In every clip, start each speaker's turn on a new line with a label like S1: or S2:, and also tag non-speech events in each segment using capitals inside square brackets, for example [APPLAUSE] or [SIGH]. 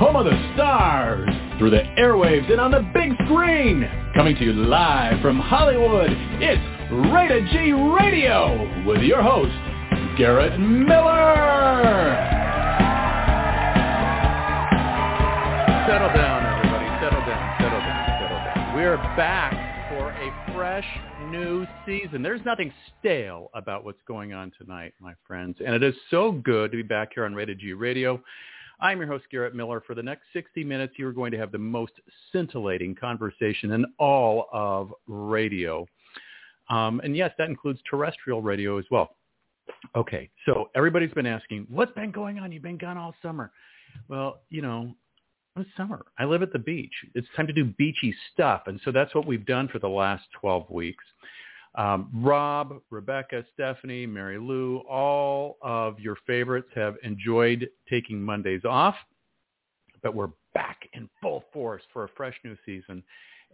S1: home of the stars, through the airwaves and on the big screen. Coming to you live from Hollywood, it's Rated G Radio with your host, Garrett Miller.
S2: Settle down, everybody. Settle down, settle down, settle down. We are back for a fresh new season. There's nothing stale about what's going on tonight, my friends. And it is so good to be back here on Rated G Radio. I'm your host, Garrett Miller. For the next 60 minutes, you're going to have the most scintillating conversation in all of radio. Um, and yes, that includes terrestrial radio as well. Okay, so everybody's been asking, what's been going on? You've been gone all summer. Well, you know, it's summer. I live at the beach. It's time to do beachy stuff. And so that's what we've done for the last 12 weeks. Um, Rob, Rebecca, Stephanie, Mary Lou, all of your favorites have enjoyed taking Mondays off, but we're back in full force for a fresh new season.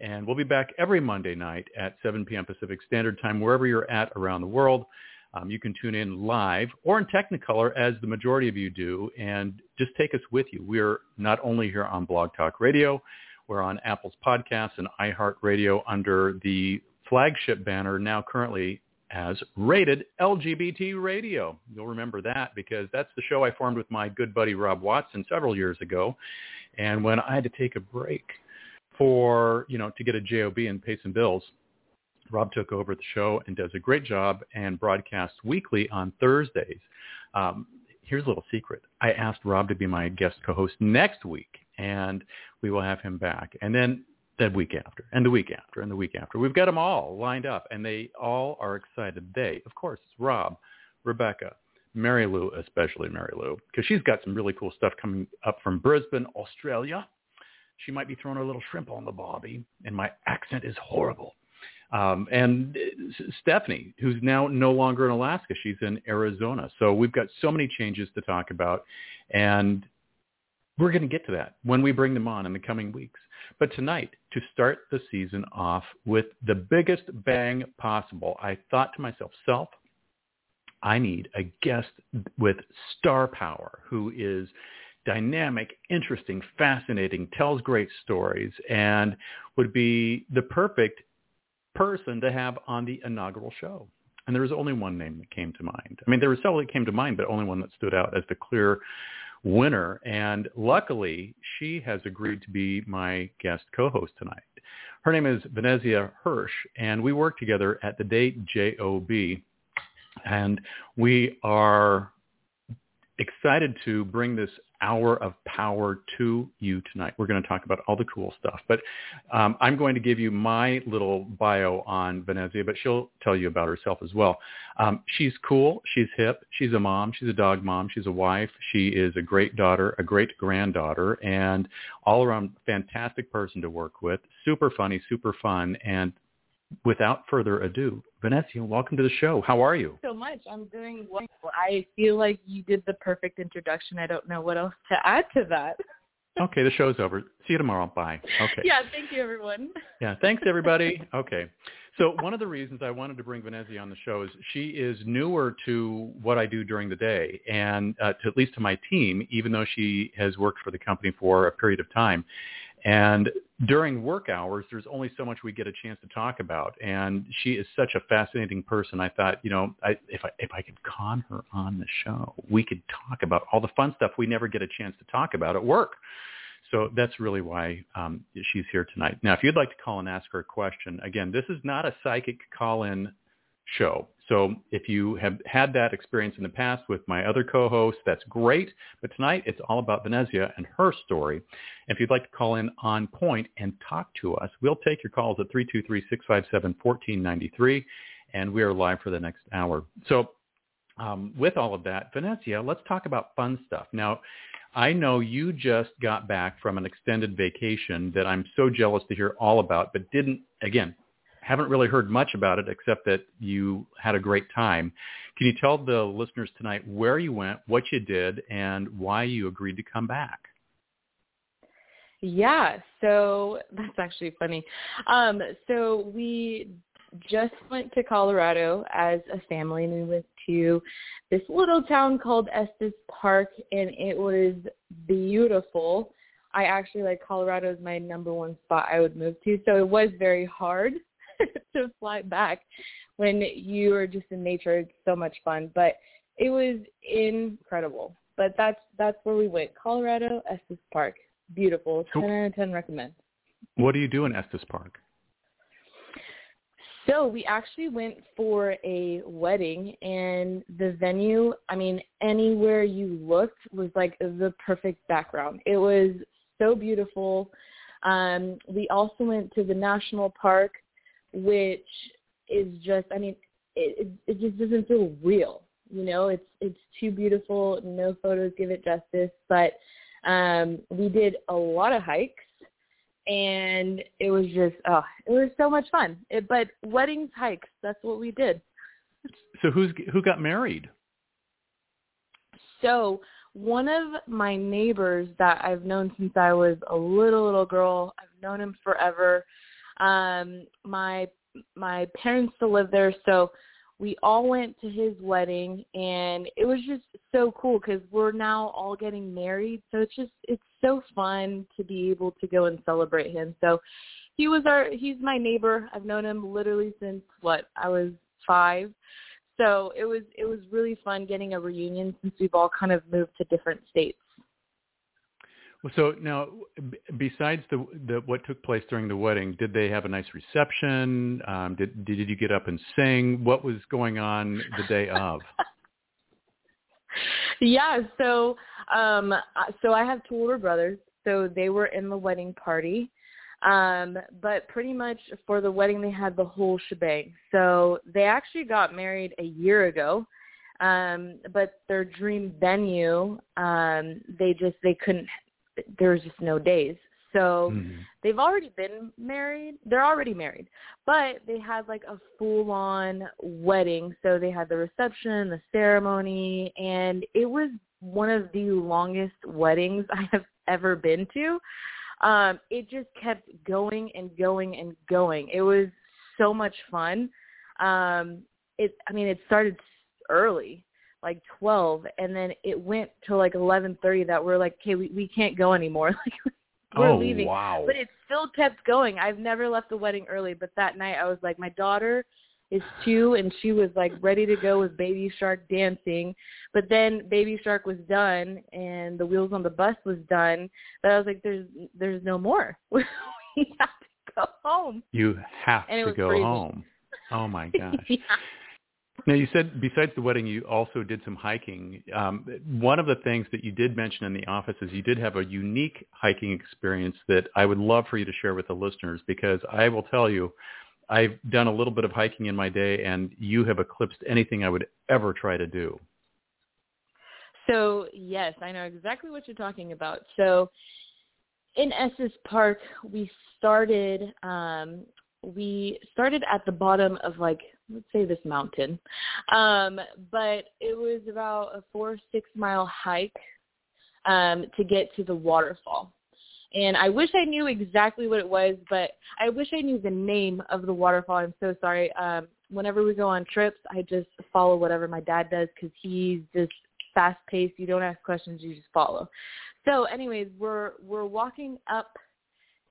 S2: And we'll be back every Monday night at 7 p.m. Pacific Standard Time, wherever you're at around the world. Um, you can tune in live or in Technicolor, as the majority of you do, and just take us with you. We're not only here on Blog Talk Radio, we're on Apple's podcasts and iHeartRadio under the flagship banner now currently as rated LGBT Radio. You'll remember that because that's the show I formed with my good buddy Rob Watson several years ago. And when I had to take a break for, you know, to get a JOB and pay some bills, Rob took over the show and does a great job and broadcasts weekly on Thursdays. Um, here's a little secret. I asked Rob to be my guest co-host next week, and we will have him back. And then the week after and the week after and the week after. We've got them all lined up and they all are excited. They, of course, it's Rob, Rebecca, Mary Lou, especially Mary Lou, because she's got some really cool stuff coming up from Brisbane, Australia. She might be throwing her little shrimp on the bobby and my accent is horrible. Um, and Stephanie, who's now no longer in Alaska, she's in Arizona. So we've got so many changes to talk about and we're going to get to that when we bring them on in the coming weeks. But tonight, to start the season off with the biggest bang possible, I thought to myself, self, I need a guest with star power who is dynamic, interesting, fascinating, tells great stories, and would be the perfect person to have on the inaugural show. And there was only one name that came to mind. I mean, there were several that came to mind, but only one that stood out as the clear winner. And luckily, she has agreed to be my guest co-host tonight. Her name is Venezia Hirsch, and we work together at the date JOB. And we are excited to bring this hour of power to you tonight. We're going to talk about all the cool stuff, but um, I'm going to give you my little bio on Venezia, but she'll tell you about herself as well. Um, she's cool. She's hip. She's a mom. She's a dog mom. She's a wife. She is a great daughter, a great granddaughter, and all around fantastic person to work with. Super funny, super fun, and without further ado, Venezia, welcome to the show. How are you?
S3: so much. I'm doing wonderful. I feel like you did the perfect introduction. I don't know what else to add to that. [LAUGHS]
S2: okay, the show's over. See you tomorrow. Bye. Okay.
S3: Yeah, thank you, everyone. [LAUGHS]
S2: Yeah, thanks, everybody. [LAUGHS] Okay. So one of the reasons I wanted to bring Venezia on the show is she is newer to what I do during the day and uh, to at least to my team, even though she has worked for the company for a period of time. And during work hours, there's only so much we get a chance to talk about. And she is such a fascinating person. I thought, you know, I, if I if I could con her on the show, we could talk about all the fun stuff we never get a chance to talk about at work. So that's really why um, she's here tonight. Now, if you'd like to call and ask her a question, again, this is not a psychic call-in show. So if you have had that experience in the past with my other co-hosts, that's great. But tonight it's all about Venezia and her story. If you'd like to call in on point and talk to us, we'll take your calls at 323-657-1493, and we are live for the next hour. So um, with all of that, Venezia, let's talk about fun stuff. Now, I know you just got back from an extended vacation that I'm so jealous to hear all about, but didn't, again, haven't really heard much about it except that you had a great time. Can you tell the listeners tonight where you went, what you did, and why you agreed to come back?
S3: Yeah, so [LAUGHS] that's actually funny. Um, so we just went to Colorado as a family and we went to this little town called Estes Park and it was beautiful. I actually like Colorado is my number one spot I would move to. So it was very hard [LAUGHS] to fly back when you are just in nature. It's so much fun, but it was incredible. But that's that's where we went. Colorado, Estes Park, beautiful. Ten out of ten recommend.
S2: What do you do in Estes Park?
S3: So we actually went for a wedding and the venue, I mean, anywhere you looked was like the perfect background. It was so beautiful. Um, we also went to the national park, which is just, I mean, it, it, just doesn't feel real. You know, it's it's too beautiful. No photos give it justice. But um, we did a lot of hikes and it was just oh it was so much fun it, but weddings hikes that's what we did
S2: so who's who got married
S3: so one of my neighbors that i've known since i was a little little girl i've known him forever um my my parents still live there so we all went to his wedding and it was just so cool because we're now all getting married so it's just it's so fun to be able to go and celebrate him. So he was our he's my neighbor. I've known him literally since what i was five. So it was it was really fun getting a reunion since we've all kind of moved to different states
S2: so now, besides the, the what took place during the wedding, did they have a nice reception? Um, did did you get up and sing? What was going on the day of? [LAUGHS]
S3: yeah, so um, so I have two older brothers, so they were in the wedding party. Um, but pretty much for the wedding, they had the whole shebang. So they actually got married a year ago um but their dream venue um they just they couldn't there was just no days. So mm-hmm. they've already been married. They're already married, but they had like a full on wedding. So they had the reception, the ceremony, and it was one of the longest weddings [LAUGHS] I have ever been to. Um, it just kept going and going and going. It was so much fun. Um, it, I mean, it started early like 12 and then it went to like 11:30 that we're like okay we we can't go anymore. [LAUGHS] Like we're
S2: oh,
S3: leaving.
S2: wow.
S3: but it still kept going. I've never left the wedding early but that night I was like my daughter is 2 and she was like ready to go with baby shark dancing. But then baby shark was done and the wheels on the bus was done but I was like there's there's no more. [LAUGHS] We have to go home.
S2: You have to go
S3: crazy.
S2: home. Oh my [LAUGHS] gosh.
S3: yeah.
S2: Now you said besides the wedding, you also did some hiking. Um, one of the things that you did mention in the office is you did have a unique hiking experience that I would love for you to share with the listeners because I will tell you, I've done a little bit of hiking in my day, and you have eclipsed anything I would ever try to do.
S3: So yes, I know exactly what you're talking about. So in Estes Park, we started um, we started at the bottom of like let's say this mountain. Um but it was about a four six mile hike um to get to the waterfall. And i wish i knew exactly what it was but i wish i knew the name of the waterfall. I'm so sorry. Um whenever we go on trips i just follow whatever my dad does because he's just fast paced you don't ask questions you just follow. So anyways we're we're walking up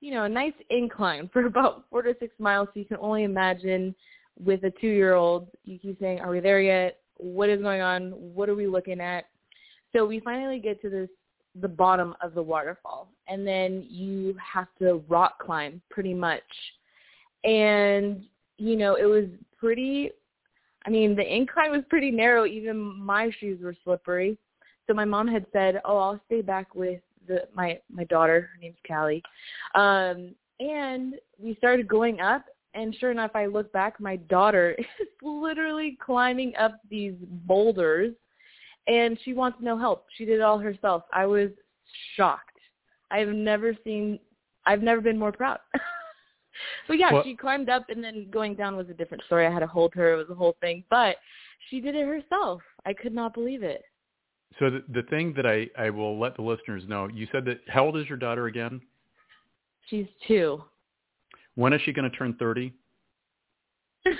S3: you know, a nice incline [LAUGHS] for about four to six miles. So you can only imagine with a two-year-old, you keep saying, "Are we there yet? What is going on? What are we looking at?" So we finally get to this the bottom of the waterfall, and then you have to rock climb pretty much. And you know, it was pretty. I mean, the incline was pretty narrow. Even my shoes were slippery. So my mom had said, "Oh, I'll stay back with the my my daughter. Her name's Callie, um, and we started going up. And sure enough, I look back. My daughter [LAUGHS] is literally climbing up these boulders, and she wants no help. She did it all herself. I was shocked. I've never seen. I've never been more proud. [LAUGHS] but yeah, well, she climbed up, and then going down was a different story. I had to hold her. It was a whole thing, but she did it herself. I could not believe it.
S2: So the, the thing that I, I will let the listeners know, you said that how old is your daughter again?
S3: She's two.
S2: When is she going to turn 30? [LAUGHS]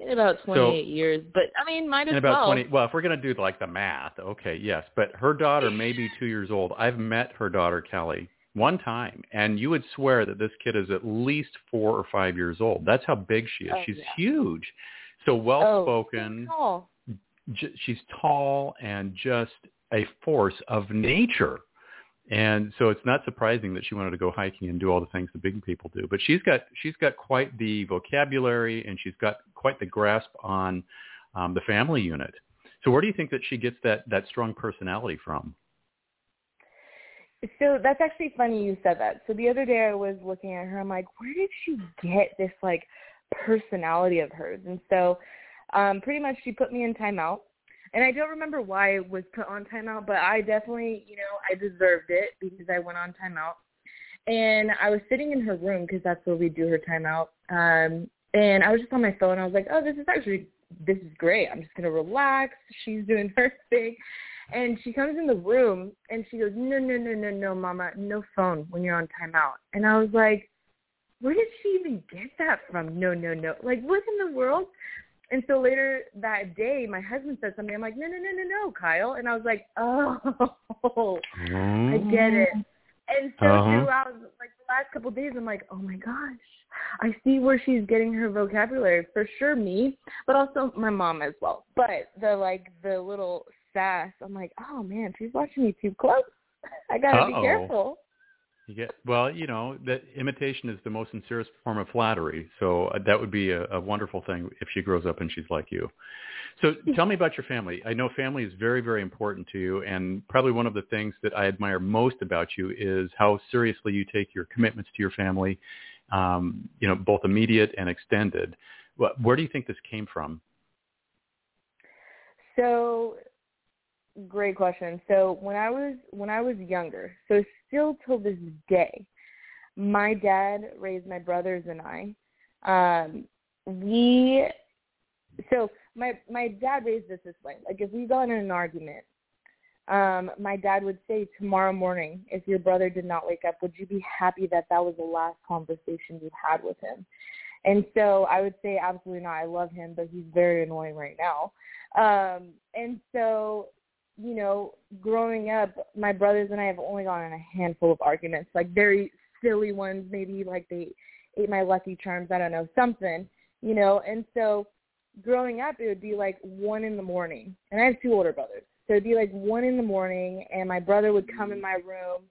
S3: in about 28 so, years. But I mean, might as
S2: in about
S3: well.
S2: 20. Well, if we're going to do like the math, okay, yes. But her daughter may be two years old. I've met her daughter Kelly one time, and you would swear that this kid is at least four or five years old. That's how big she is.
S3: Oh,
S2: she's
S3: yeah.
S2: huge, so well oh, spoken.
S3: Oh, tall.
S2: She's tall and just a force of nature. And so it's not surprising that she wanted to go hiking and do all the things the big people do. But she's got she's got quite the vocabulary and she's got quite the grasp on um, the family unit. So where do you think that she gets that that strong personality from?
S3: So that's actually funny you said that. So the other day I was looking at her. I'm like, where did she get this like personality of hers? And so um, pretty much she put me in timeout and I don't remember why it was put on timeout, but I definitely, you know, I deserved it because I went on timeout. And I was sitting in her room because that's where we do her timeout. Um, and I was just on my phone. I was like, oh, this is actually, this is great. I'm just going to relax. She's doing [LAUGHS] her thing. And she comes in the room and she goes, no, no, no, no, no, mama, no phone when you're on timeout. And I was like, where did she even get that from? No, no, no. Like, what in the world? And so later that day, my husband said something. I'm like, no, no, no, no, no, Kyle. And I was like, oh, I get it. And so
S2: Uh-huh.
S3: throughout like the last couple of days, I'm like, oh my gosh, I see where she's getting her vocabulary. For sure, me, but also my mom as well. But the like the little sass, I'm like, oh man, she's watching me too close. [LAUGHS] I gotta
S2: Uh-oh.
S3: be careful.
S2: You get well, you know that imitation is the most sincerest form of flattery. So uh, that would be a, a wonderful thing if she grows up and she's like you. So tell me about your family. I know family is very, very important to you, and probably one of the things that I admire most about you is how seriously you take your commitments to your family. Um, you know, both immediate and extended. Where do you think this came from?
S3: So great question. So when I was when I was younger, so still till this day, my dad raised my brothers and I. Um, we so my my dad raised us this way. Like if we got in an argument, um, my dad would say tomorrow morning, if your brother did not wake up, would you be happy that that was the last conversation you had with him? And so I would say absolutely not. I love him, but he's very annoying right now. Um, and so you know, growing up, my brothers and I have only gone in a handful of arguments, like very silly ones, maybe like they ate my Lucky Charms, I don't know, something, you know. And so growing up, it would be like one in the morning, and I have two older brothers, so it'd be like one in the morning, and my brother would come in my room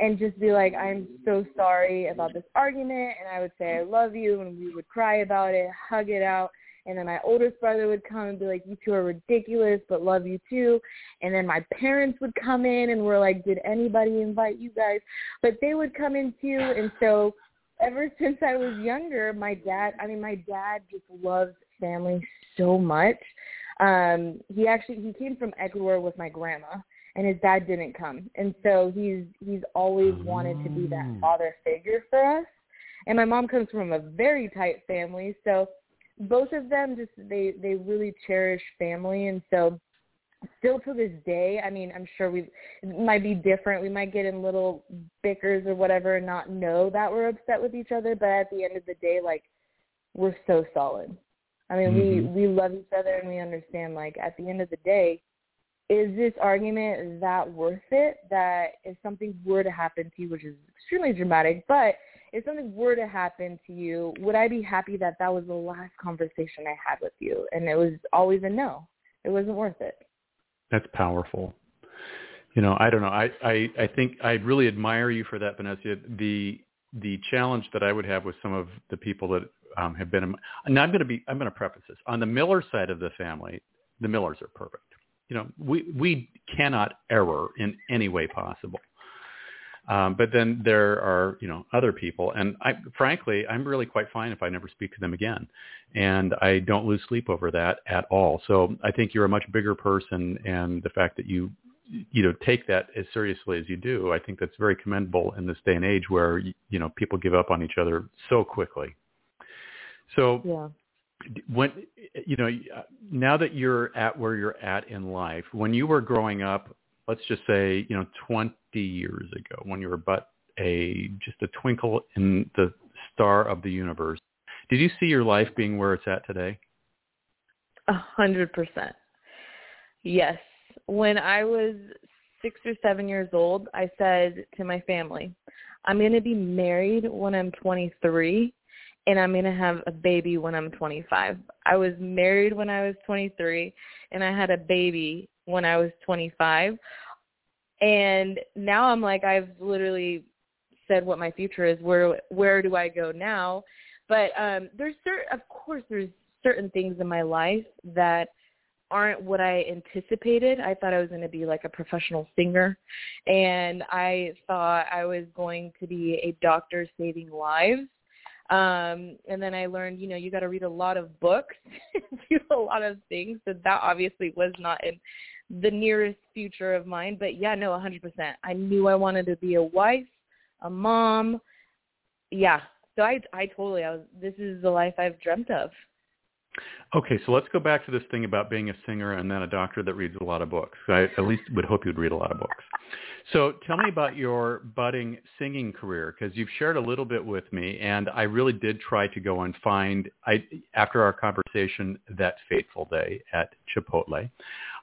S3: and just be like, I'm so sorry about this argument, and I would say I love you, and we would cry about it, hug it out. And then my oldest brother would come and be like, you two are ridiculous, but love you too. And then my parents would come in and were like, did anybody invite you guys? But they would come in too. And so ever [LAUGHS] since I was younger, my dad, I mean, my dad just loves family so much. Um, he actually, he came from Ecuador with my grandma and his dad didn't come. And so he's, he's always wanted to be that
S2: Oh.
S3: father figure for us. And my mom comes from a very tight family. So both of them just they they really cherish family. And so still to this day i mean i'm sure we might be different. We might get in little bickers or whatever and not know that we're upset with each other. But at the end of the day like we're so solid. I mean
S2: Mhm.
S3: we we love each other and we understand like at the end of the day is this argument that worth it? That if something were to happen to you which is extremely dramatic but if something were to happen to you, would I be happy that that was the last conversation I had with you? And it was always a no. It wasn't worth it.
S2: That's powerful. You know, I don't know. I, I, I think I really admire you for that, Venezia. The the challenge that I would have with some of the people that um, have been. And I'm going to be. I'm going to preface this on the Miller side of the family. The Millers are perfect. You know, we we cannot error in any way possible. Um, but then there are, you know, other people, and I, frankly, I'm really quite fine if I never speak to them again, and I don't lose sleep over that at all. So I think you're a much bigger person, and the fact that you, you know, take that as seriously as you do, I think that's very commendable in this day and age where you know people give up on each other so quickly. So
S3: Yeah.
S2: when you know now that you're at where you're at in life when you were growing up let's just say you know 20 years ago when you were but a just a twinkle in the star of the universe did you see your life being where it's at today
S3: A hundred percent. Yes. When I was six or seven years old, I said to my family, I'm going to be married when I'm 23 and I'm going to have a baby when I'm 25. I was married when I was 23 and I had a baby when I was 25. And now I'm like I've literally said what my future is. Where where do I go now? But um there's certain of course there's certain things in my life that aren't what I anticipated. I thought I was going to be like a professional singer and I thought I was going to be a doctor saving lives. Um and then I learned, you know, you got to read a lot of books, [LAUGHS] do a lot of things. So that obviously was not in the nearest future of mine, but yeah, no, 100%. I knew I wanted to be a wife, a mom. Yeah. So I I totally I was this is the life I've dreamt of.
S2: Okay, so let's go back to this thing about being a singer and then a doctor that reads a lot of books. I at least would hope you'd read a lot of books. So tell me about your budding singing career because you've shared a little bit with me, and I really did try to go and find. I after our conversation that fateful day at Chipotle,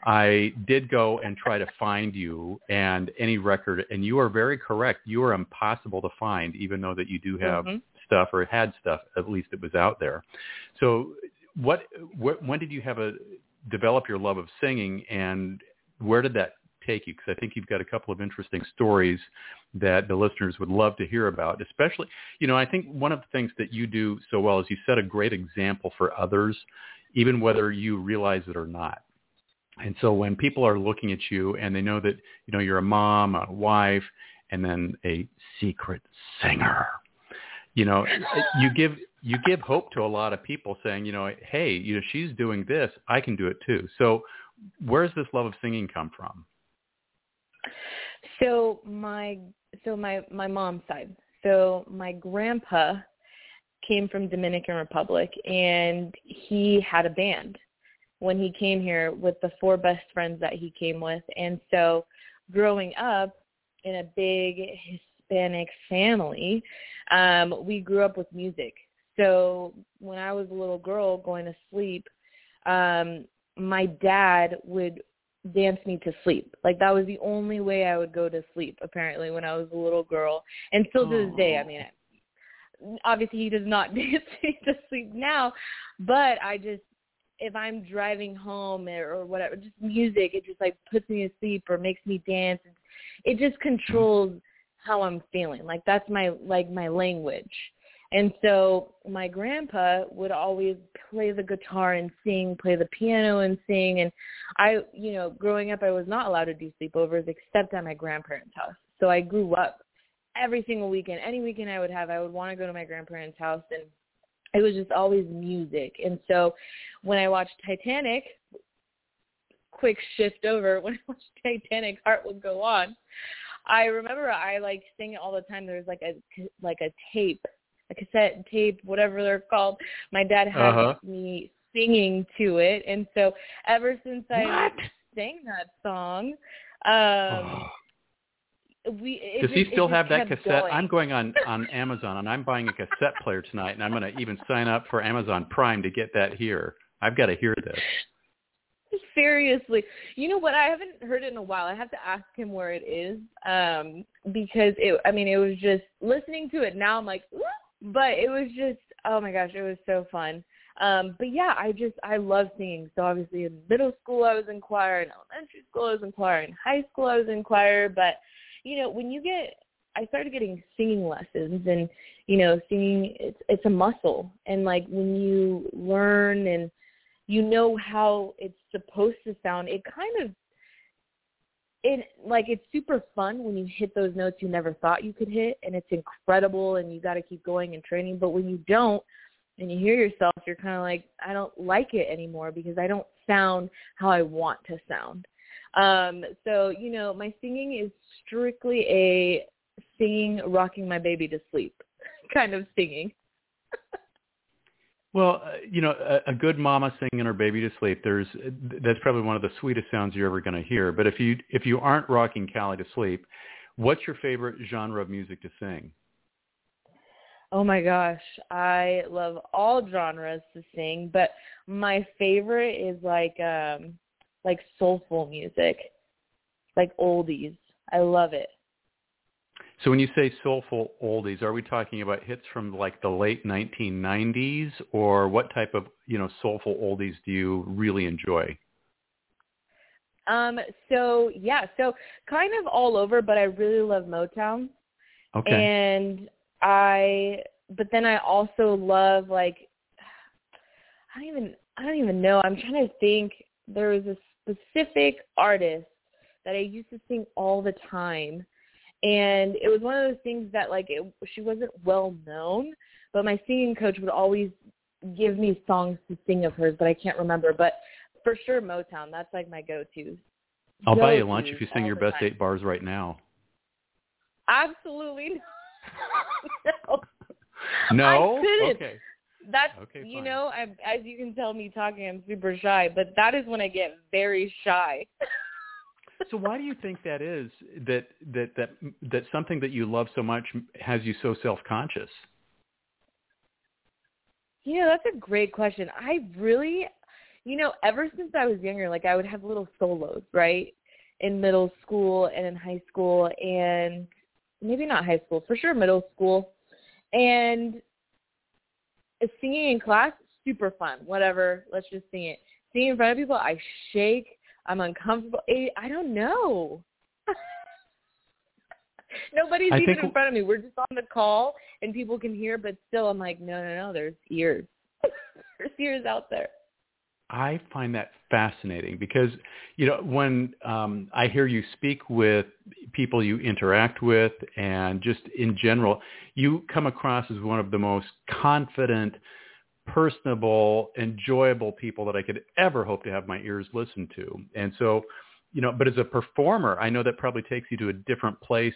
S2: I did go and try to find you and any record, and you are very correct. You are impossible to find, even though that you do have mm-hmm. stuff or had stuff. At least it was out there. So what, what when did you have a develop your love of singing and where did that take you? Because I think you've got a couple of interesting stories that the listeners would love to hear about. Especially, you know, I think one of the things that you do so well is you set a great example for others, even whether you realize it or not. And so when people are looking at you and they know that, you know, you're a mom, a wife, and then a secret singer, you know, you give you give hope to a lot of people saying, you know, hey, you know, she's doing this, I can do it too. So where's this love of singing come from?
S3: So my so my my mom's side. So my grandpa came from Dominican Republic and he had a band when he came here with the four best friends that he came with. And so growing up in a big Hispanic family, um, we grew up with music. So when I was a little girl going to sleep, um, my dad would dance me to sleep. Like that was the only way I would go to sleep apparently when I was a little girl. And still to this day, I mean obviously he does not [LAUGHS] dance me to sleep now, but I just if I'm driving home or whatever, just music, it just like puts me to sleep or makes me dance. It just controls how I'm feeling. Like that's my like my language. And so my grandpa would always play the guitar and sing, play the piano and sing. And I, you know, growing up, I was not allowed to do sleepovers except at my grandparents' house. So I grew up every single weekend, any weekend I would have, I would want to go to my grandparents' house and it was just always music. And so when I watched Titanic, quick shift over, [LAUGHS] when I watched Titanic, Heart Will Go On, I remember I like sing it all the time. There was like a like a tape a cassette tape, whatever they're called. My dad had uh-huh. me singing to it, and so ever since I
S2: what?
S3: sang that song, um, oh. we
S2: does he still have that cassette?
S3: Going.
S2: I'm going on [LAUGHS] on Amazon and I'm buying a cassette player tonight, and I'm going to even sign up for Amazon Prime to get that here. I've got to hear this.
S3: Seriously, you know what? I haven't heard it in a while. I have to ask him where it is, um, because it. I mean, it was just listening to it now. I'm like, Ooh, but it was just oh my gosh, it was so fun. Um, but yeah, I just I love singing. So obviously in middle school I was in choir, in elementary school I was in choir, in high school I was in choir. But you know when you get I started getting singing lessons, and you know singing it's it's a muscle, and like when you learn and you know how it's supposed to sound, it kind of it like it's super fun when you hit those notes you never thought you could hit and it's incredible and you got to keep going and training. But when you don't and you hear yourself you're kind of like I don't like it anymore because I don't sound how I want to sound. Um so you know my singing is strictly a singing rocking my baby to sleep [LAUGHS] kind of singing [LAUGHS]
S2: Well, uh, you know, a, a good mama singing her baby to sleep. There's that's probably one of the sweetest sounds you're ever going to hear. But if you if you aren't rocking Callie to sleep, what's your favorite genre of music to sing?
S3: Oh my gosh, I love all genres to sing, but my favorite is like um like soulful music, like oldies. I love it.
S2: So when you say soulful oldies, are we talking about hits from like the late 1990s, or what type of you know soulful oldies do you really enjoy?
S3: Um. So yeah. So kind of all over, but I really love Motown.
S2: Okay.
S3: And I, but then I also love like, I don't even, I don't even know. I'm trying to think. There was a specific artist that I used to sing all the time, and it was one of those things that like it, she wasn't well known, but my singing coach would always give me songs to sing of hers, but I can't remember. But for sure, Motown. That's like my go-to.
S2: I'll buy you
S3: Go-to
S2: lunch if you sing your best
S3: time.
S2: eight bars right now.
S3: Absolutely no. [LAUGHS]
S2: No.
S3: I.
S2: Okay.
S3: That's
S2: Okay,
S3: you know, I, as you can tell me talking, I'm super shy, but that is when I get very shy. [LAUGHS]
S2: So why do you think that is? That that that that something that you love so much has you so self-conscious?
S3: You know, that's a great question. I really, you know, ever since I was younger, like I would have little solos, right? In middle school and in high school and maybe not high school, for sure middle school. And singing in class, super fun. Whatever, let's just sing it. Singing in front of people, I shake. I'm uncomfortable. I I don't know. [LAUGHS] Nobody's
S2: I
S3: even in front of me. We're just on the call and people can hear, but still I'm like, no, no, no, there's ears. [LAUGHS] there's ears out there.
S2: I find that fascinating because, you know, when um, I hear you speak with people you interact with and just in general, you come across as one of the most confident, personable, enjoyable people that I could ever hope to have my ears listen to. And so, you know, but as a performer, I know that probably takes you to a different place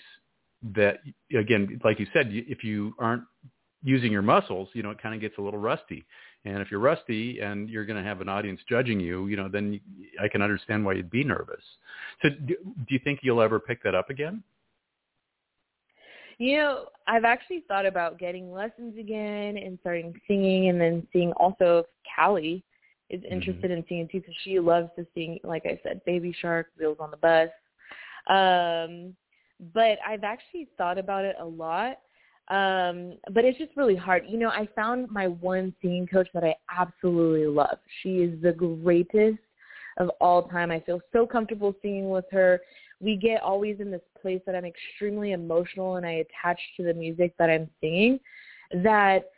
S2: that, again, like you said, if you aren't using your muscles, you know, it kind of gets a little rusty. And if you're rusty and you're going to have an audience judging you, you know, then I can understand why you'd be nervous. So do, do you think you'll ever pick that up again?
S3: You know, I've actually thought about getting lessons again and starting singing and then seeing also if Callie is interested in singing too because she loves to sing, like I said, Baby Shark, Wheels on the Bus. Um, but I've actually thought about it a lot. Um, but it's just really hard. You know, I found my one singing coach that I absolutely love. She is the greatest of all time. I feel so comfortable singing with her. We get always in this place that I'm extremely emotional and I attach to the music that I'm singing that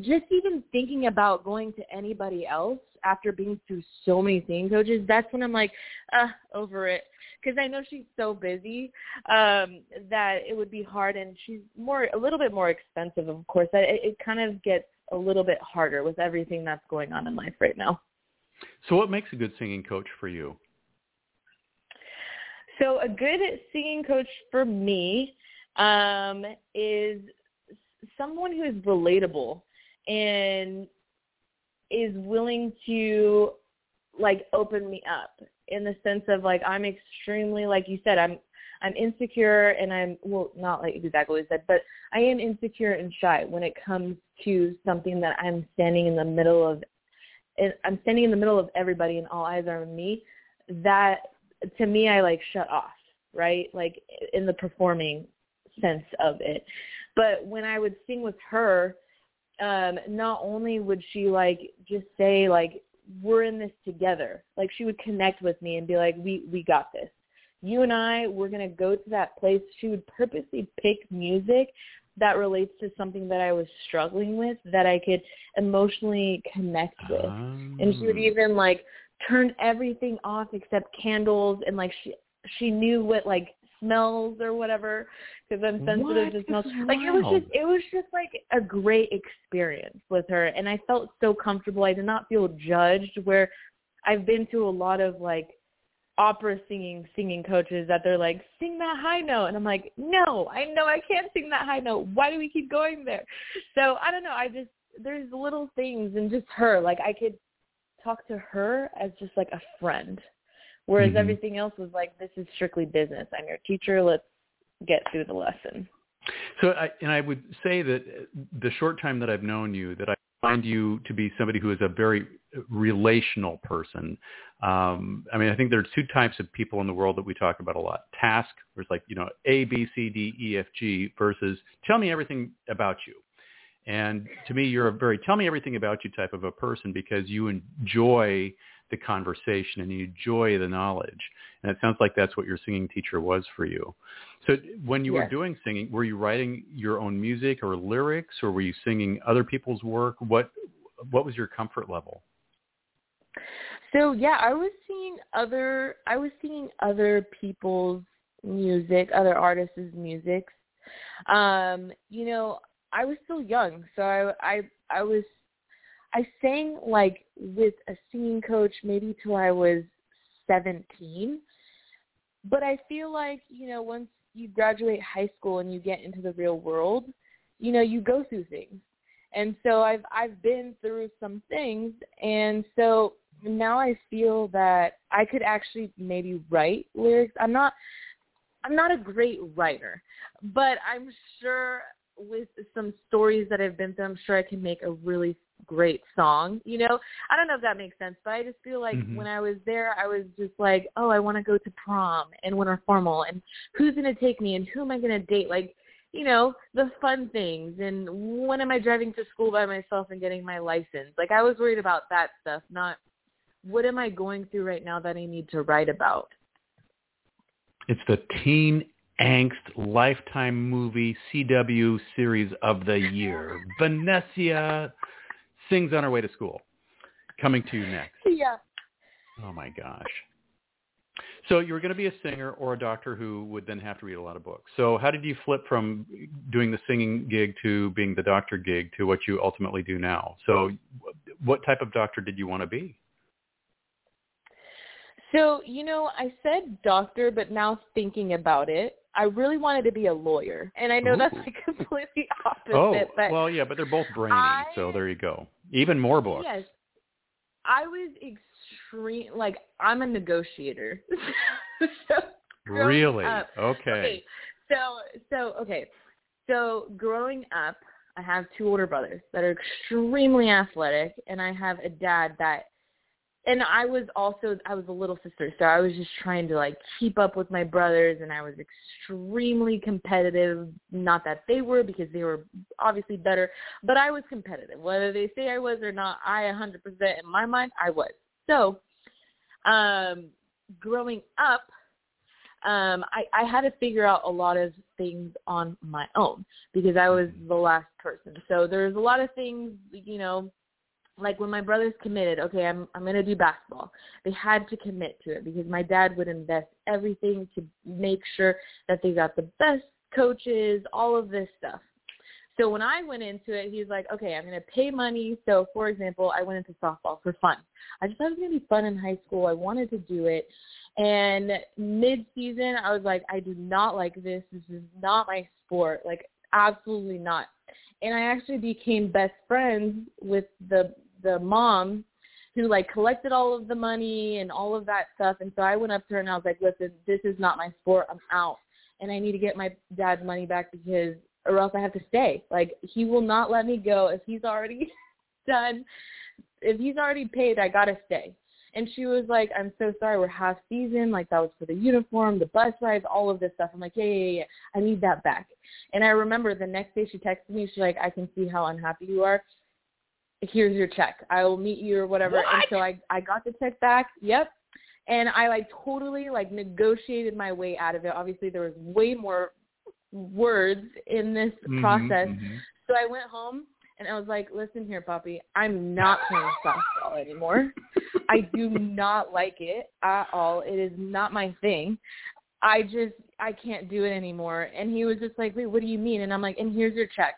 S3: just even thinking about going to anybody else after being through so many singing coaches, that's when I'm like, uh, over it. Because I know she's so busy um, that it would be hard, and she's more a little bit more expensive, of course. It, it kind of gets a little bit harder with everything that's going on in life right now.
S2: So what makes a good singing coach for you?
S3: So a good singing coach for me um, is someone who is relatable and is willing to like open me up in the sense of like I'm extremely like you said I'm I'm insecure and I'm well not like exactly what you said but I am insecure and shy when it comes to something that I'm standing in the middle of and I'm standing in the middle of everybody and all eyes are on me. That to me I like shut off right? Like in the performing sense of it. But when I would sing with her um not only would she like just say like we're in this together. Like she would connect with me and be like we we got this. You and I we're going to go to that place. She would purposely pick music that relates to something that I was struggling with that I could emotionally connect with. And she would
S2: Um,
S3: even like turn everything off except candles and like she she knew what like smells or whatever because I'm sensitive
S2: What?
S3: to smells. Like it was just it was just like a great experience with her and I felt so comfortable. I did not feel judged where I've been to a lot of like opera singing singing coaches that they're like sing that high note and I'm like no I know I can't sing that high note why do we keep going there so I don't know I just there's little things and just her like I could talk to her as just like a friend whereas
S2: Mhm.
S3: everything else was like this is strictly business I'm your teacher let's get through the lesson
S2: So, I, and I would say that the short time that I've known you, that I find you to be somebody who is a very relational person. Um, I mean, I think there are two types of people in the world that we talk about a lot. Task, where it's like, you know, A, B, C, D, E, F, G, versus tell me everything about you. And to me, you're a very tell me everything about you type of a person because you enjoy the conversation and you enjoy the knowledge. And it sounds like that's what your singing teacher was for you. So when you
S3: yes.
S2: were doing singing, were you writing your own music or lyrics or were you singing other people's work? What what was your comfort level?
S3: So yeah, I was seeing other I was seeing other people's music, other artists' music. Um, you know, I was still young, so I I I was I sang like with a singing coach maybe till I was 17. But I feel like, you know, once you graduate high school and you get into the real world, you know, you go through things. And so I've I've been through some things and so now I feel that I could actually maybe write lyrics. I'm not I'm not a great writer, but I'm sure with some stories that I've been through, I'm sure I can make a really great song. You know, I don't know if that makes sense, but I just feel like mm-hmm. when I was there, I was just like, oh, I want to go to prom and winter formal, and who's going to take me, and who am I going to date? Like, you know, the fun things, and when am I driving to school by myself and getting my license? Like, I was worried about that stuff, not what am I going through right now that I need to write about.
S2: It's the teen angst lifetime movie CW series of the year. [LAUGHS] Venezia sings on her way to school. Coming to you next.
S3: Yeah.
S2: Oh my gosh. So you were going to be a singer or a doctor who would then have to read a lot of books. So how did you flip from doing the singing gig to being the doctor gig to what you ultimately do now? So what type of doctor did you want to be?
S3: So, you know, I said doctor, but now thinking about it, I really wanted to be a lawyer. And I know Ooh. that's like [LAUGHS] completely opposite.
S2: Oh,
S3: but
S2: well, yeah, but they're both brainy, I, so there you go. Even more books.
S3: Yes. I was extreme, like, I'm a negotiator. [LAUGHS] so
S2: really?
S3: Up,
S2: okay.
S3: okay. So, so, okay. So growing up, I have two older brothers that are extremely athletic, and I have a dad that and I was also I was a little sister, so I was just trying to like keep up with my brothers, and I was extremely competitive. Not that they were, because they were obviously better, but I was competitive. Whether they say I was or not, I 100% in my mind I was. So, um, growing up, um, I, I had to figure out a lot of things on my own because I was the last person. So there's a lot of things, you know, like when my brothers committed, okay, I'm I'm gonna do basketball. They had to commit to it because my dad would invest everything to make sure that they got the best coaches, all of this stuff. So when I went into it, he's like, okay, I'm going to pay money. So for example, I went into softball for fun. I just thought it was going to be fun in high school. I wanted to do it. And mid-season, I was like, I do not like this. This is not my sport. Like, absolutely not. And I actually became best friends with the the mom who like collected all of the money and all of that stuff. And so I went up to her and I was like, listen, this is not my sport. I'm out. And I need to get my dad's money back because or else I have to stay. Like he will not let me go if he's already [LAUGHS] done. If he's already paid, I got to stay. And she was like, I'm so sorry, we're half season. Like that was for the uniform, the bus rides, all of this stuff. I'm like, yeah, yeah, yeah, I need that back. And I remember the next day she texted me. She's like, I can see how unhappy you are here's your check. I will meet you or whatever.
S2: What?
S3: And so I I got the check back. Yep. And I like totally like negotiated my way out of it. Obviously there was way more words in this
S2: mm-hmm,
S3: process.
S2: Mm-hmm.
S3: So I went home and I was like, listen here, puppy, I'm not playing softball anymore. I do not like it at all. It is not my thing. I just I can't do it anymore. And he was just like, wait, what do you mean? And I'm like, and here's your check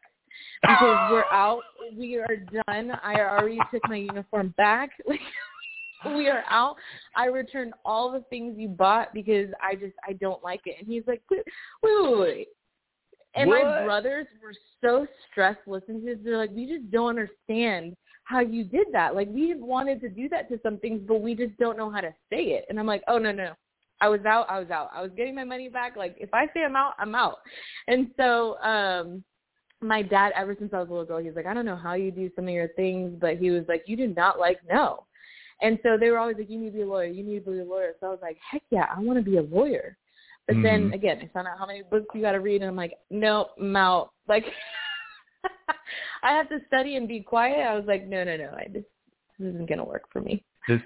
S3: because we're [GASPS] out. We are done. I already took my uniform back. [LAUGHS] we are out. I returned all the things you bought because I just I don't like it. And he's like, wait, wait, wait. And
S2: what?
S3: my brothers were so stressed listening to this. They're like, we just don't understand how you did that. Like we wanted to do that to some things, but we just don't know how to say it. And I'm like, oh no no, I was out, I was out. I was getting my money back. Like if I say I'm out, I'm out. And so um my dad ever since I was a little girl, he's like, I don't know how you do some of your things, but he was like, You do not like no. And so they were always like, You need to be a lawyer, you need to be a lawyer. So I was like, Heck yeah, I wanna be a lawyer. But mm-hmm. then again, I found out how many books you gotta read and I'm like, No, I'm out. Like [LAUGHS] I have to study and be quiet. I was like, No, no, no, I just this isn't gonna work for me.
S2: Does,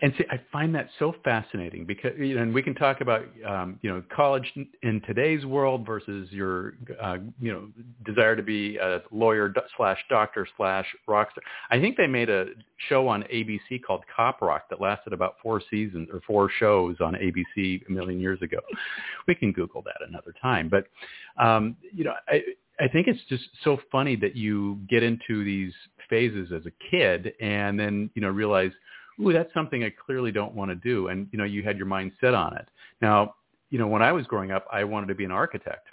S2: and see, I find that so fascinating because, you know, and we can talk about, um, you know, college in today's world versus your, uh, you know, desire to be a lawyer slash doctor slash rock star. I think they made a show on ABC called Cop Rock that lasted about four seasons or four shows on ABC a million years ago. We can Google that another time. But, um, you know, I, I think it's just so funny that you get into these phases as a kid and then, you know, realize – ooh, that's something I clearly don't want to do. And, you know, you had your mind set on it. Now, you know, when I was growing up, I wanted to be an architect.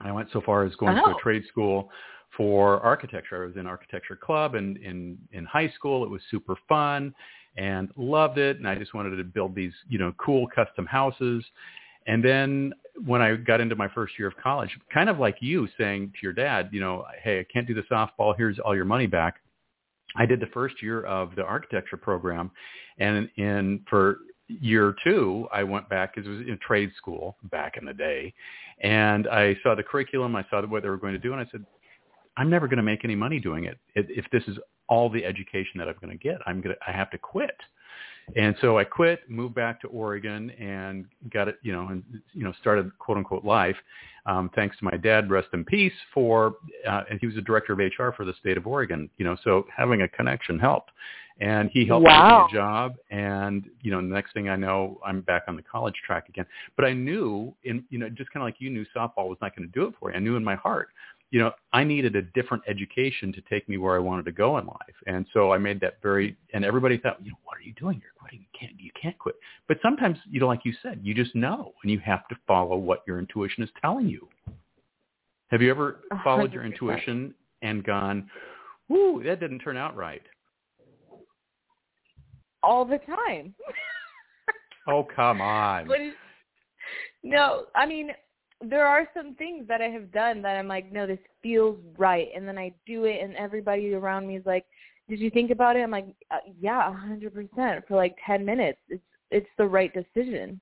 S2: I went so far as going oh. to a oh. trade school for architecture. I was in architecture club and in, in high school. It was super fun and loved it. And I just wanted to build these, you know, cool custom houses. And then when I got into my first year of college, kind of like you saying to your dad, you know, hey, I can't do the softball. Here's all your money back. I did the first year of the architecture program, and in for year two, I went back because it was in trade school back in the day, and I saw the curriculum, I saw what they were going to do, and I said, I'm never going to make any money doing it. If this is all the education that I'm going to get, I'm going to, I have to quit. And so I quit, moved back to Oregon, and got it, you know, and you know, started quote unquote life. Um, thanks to my dad, rest in peace, for uh, and he was the director of HR for the state of Oregon. You know, so having a connection helped, and he helped
S3: wow.
S2: me get a job. And you know, the next thing I know, I'm back on the college track again. But I knew, in you know, just kind of like you knew, softball was not going to do it for you. I knew in my heart you know, I needed a different education to take me where I wanted to go in life. And so I made that very, and everybody thought, you know, what are you doing? You're quitting. You can't, you can't quit. But sometimes, you know, like you said, you just know and you have to follow what your intuition is telling you. Have you ever followed 100%. your intuition and gone, "Ooh, that didn't turn out right"?
S3: All the time.
S2: oh, come [LAUGHS] on.
S3: no, I mean, there are some things that I have done that I'm like, no, this feels right, and then I do it, and everybody around me is like, did you think about it? I'm like, uh, yeah, a hundred percent for like ten minutes. It's it's the right decision,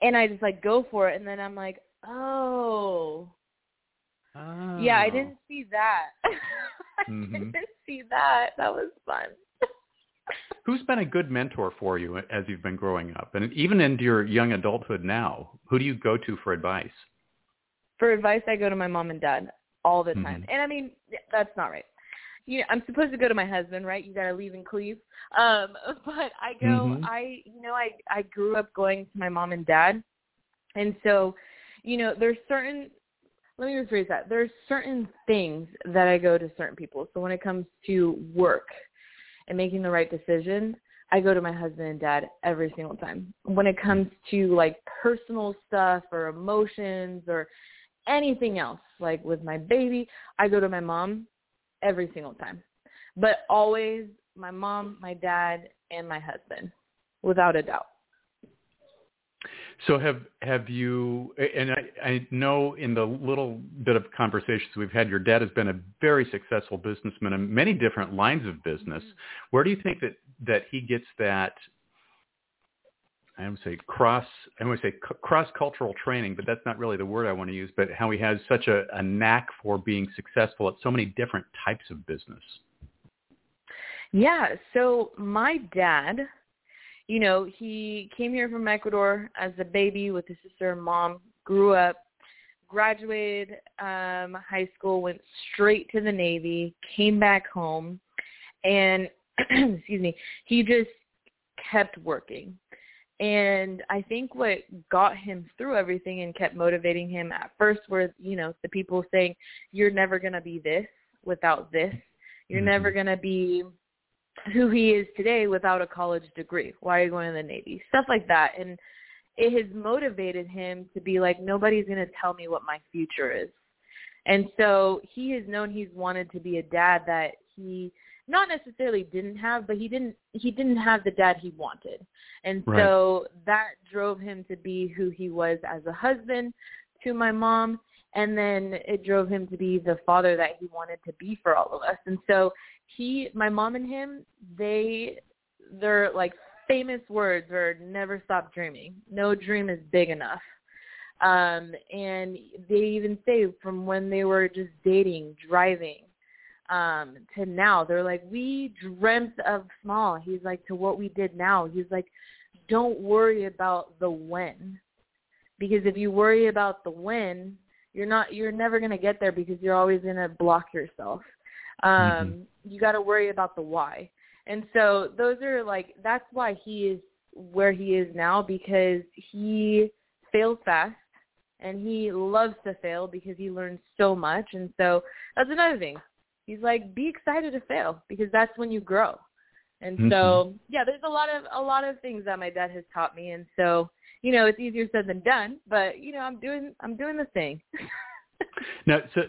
S3: and I just like go for it, and then I'm like, oh,
S2: oh.
S3: yeah, I didn't see that. [LAUGHS] I
S2: mm-hmm.
S3: didn't see that. That was fun. [LAUGHS]
S2: Who's been a good mentor for you as you've been growing up, and even into your young adulthood now? Who do you go to for advice?
S3: For advice, I go to my mom and dad all the time,
S2: mm-hmm.
S3: and I mean that's not right. You know, I'm supposed to go to my husband, right? You got to leave and cleave. Um, [LAUGHS] but I go.
S2: Mm-hmm.
S3: I you know I I grew up going to my mom and dad, and so you know there's certain let me rephrase that. There's certain things that I go to certain people. So when it comes to work, and making the right decision, I go to my husband and dad every single time. When it comes to like personal stuff or emotions or anything else, like with my baby, I go to my mom every single time. But always my mom, my dad, and my husband, without a doubt.
S2: So have have you? And I, I know in the little bit of conversations we've had, your dad has been a very successful businessman in many different lines of business. Mm-hmm. Where do you think that that he gets that? I would say cross. I would say c- cross cultural training, but that's not really the word I want to use. But how he has such a, a knack for being successful at so many different types of business.
S3: Yeah. So my dad you know, he came here from Ecuador as a baby with his sister and mom, grew up, graduated um, high school, went straight to the Navy, came back home, and [CLEARS THROAT] excuse me, he just kept working. And I think what got him through everything and kept motivating him at first were, you know, the people saying, you're never going to be this without this. You're mm-hmm. never going to be who he is today without a college degree. Why are you going to the Navy? Stuff like that. And it has motivated him to be like, nobody's going to tell me what my future is. And so he has known he's wanted to be a dad that he not necessarily didn't have, but he didn't he didn't have the dad he wanted. And
S2: Right.
S3: so that drove him to be who he was as a husband to my mom and then it drove him to be the father that he wanted to be for all of us. And so he my mom and him, they they're like famous words are never stop dreaming. No dream is big enough. Um and they even say from when they were just dating, driving, um to now. They're like we dreamt of small. He's like to what we did now. He's like don't worry about the when. Because if you worry about the when you're not you're never going to get there because you're always going to block yourself. Um
S2: Mhm.
S3: you got to worry about the why. And so those are like that's why he is where he is now because he fails fast and he loves to fail because he learns so much. And so that's another thing he's like be excited to fail because that's when you grow. And mm-hmm. so yeah there's a lot of a lot of things that my dad has taught me. And so you know it's easier said than done but you know i'm doing i'm doing the thing. [LAUGHS]
S2: Now, so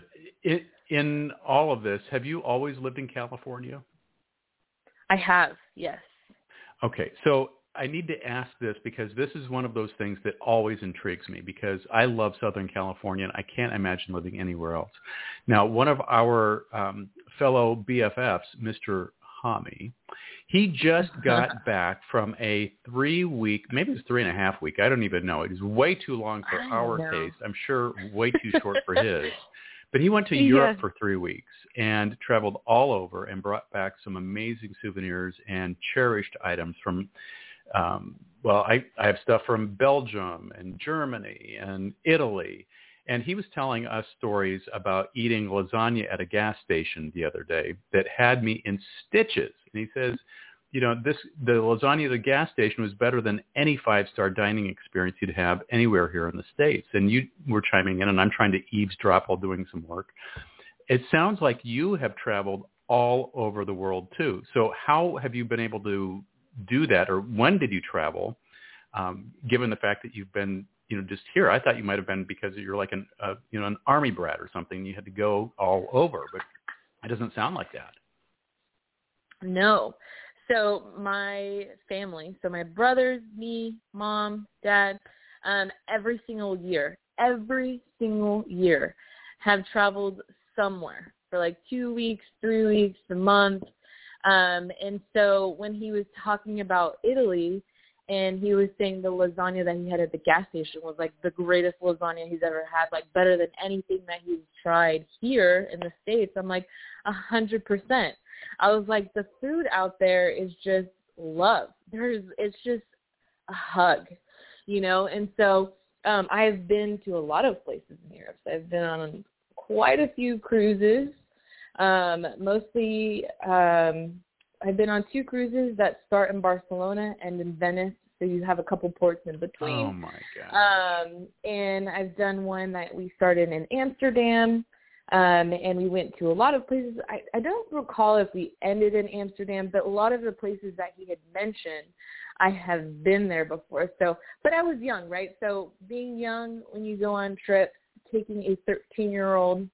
S2: in, in all of this, have you always lived in California?
S3: i have yes.
S2: Okay, so I need to ask this because this is one of those things that always intrigues me because I love Southern California and I can't imagine living anywhere else. Now, one of our um, fellow BFFs, Mr. Hami, he just [LAUGHS] got back from a three-week, maybe it's three and a half week. I don't even know. It is way too long for our
S3: know.
S2: taste. I'm sure way too [LAUGHS] short for his. But he went to Europe for three weeks and traveled all over and brought back some amazing souvenirs and cherished items from, um, well, I, I have stuff from Belgium and Germany and Italy. And he was telling us stories about eating lasagna at a gas station the other day that had me in stitches. And he says, you know, this the lasagna at the gas station was better than any five-star dining experience you'd have anywhere here in the States. And you were chiming in, and I'm trying to eavesdrop while doing some work. It sounds like you have traveled all over the world too. So how have you been able to do that, or when did you travel? Um, given the fact that you've been, you know, just here, I thought you might have been because you're like an, uh, you know, an army brat or something. You had to go all over, but it doesn't sound like that.
S3: No. So my family, so my brothers, me, mom, dad, um, every single year, every single year have traveled somewhere for like two weeks, three weeks, a month. Um, and so when he was talking about Italy and he was saying the lasagna that he had at the gas station was like the greatest lasagna he's ever had, like better than anything that he's tried here in the States, I'm like, a hundred percent. I was like, the food out there is just love. There's, it's just a hug, you know. And so um, I have been to a lot of places in Europe. So I've been on quite a few cruises. Um, mostly, um, I've been on two cruises that start in Barcelona and in Venice. So you have a couple ports in between.
S2: Oh my god.
S3: Um, and I've done one that we started in Amsterdam, um, and we went to a lot of places. I, I don't recall if we ended in Amsterdam, but a lot of the places that he had mentioned, I have been there before. So, but I was young, right? So being young when you go on trips, taking a 13-year-old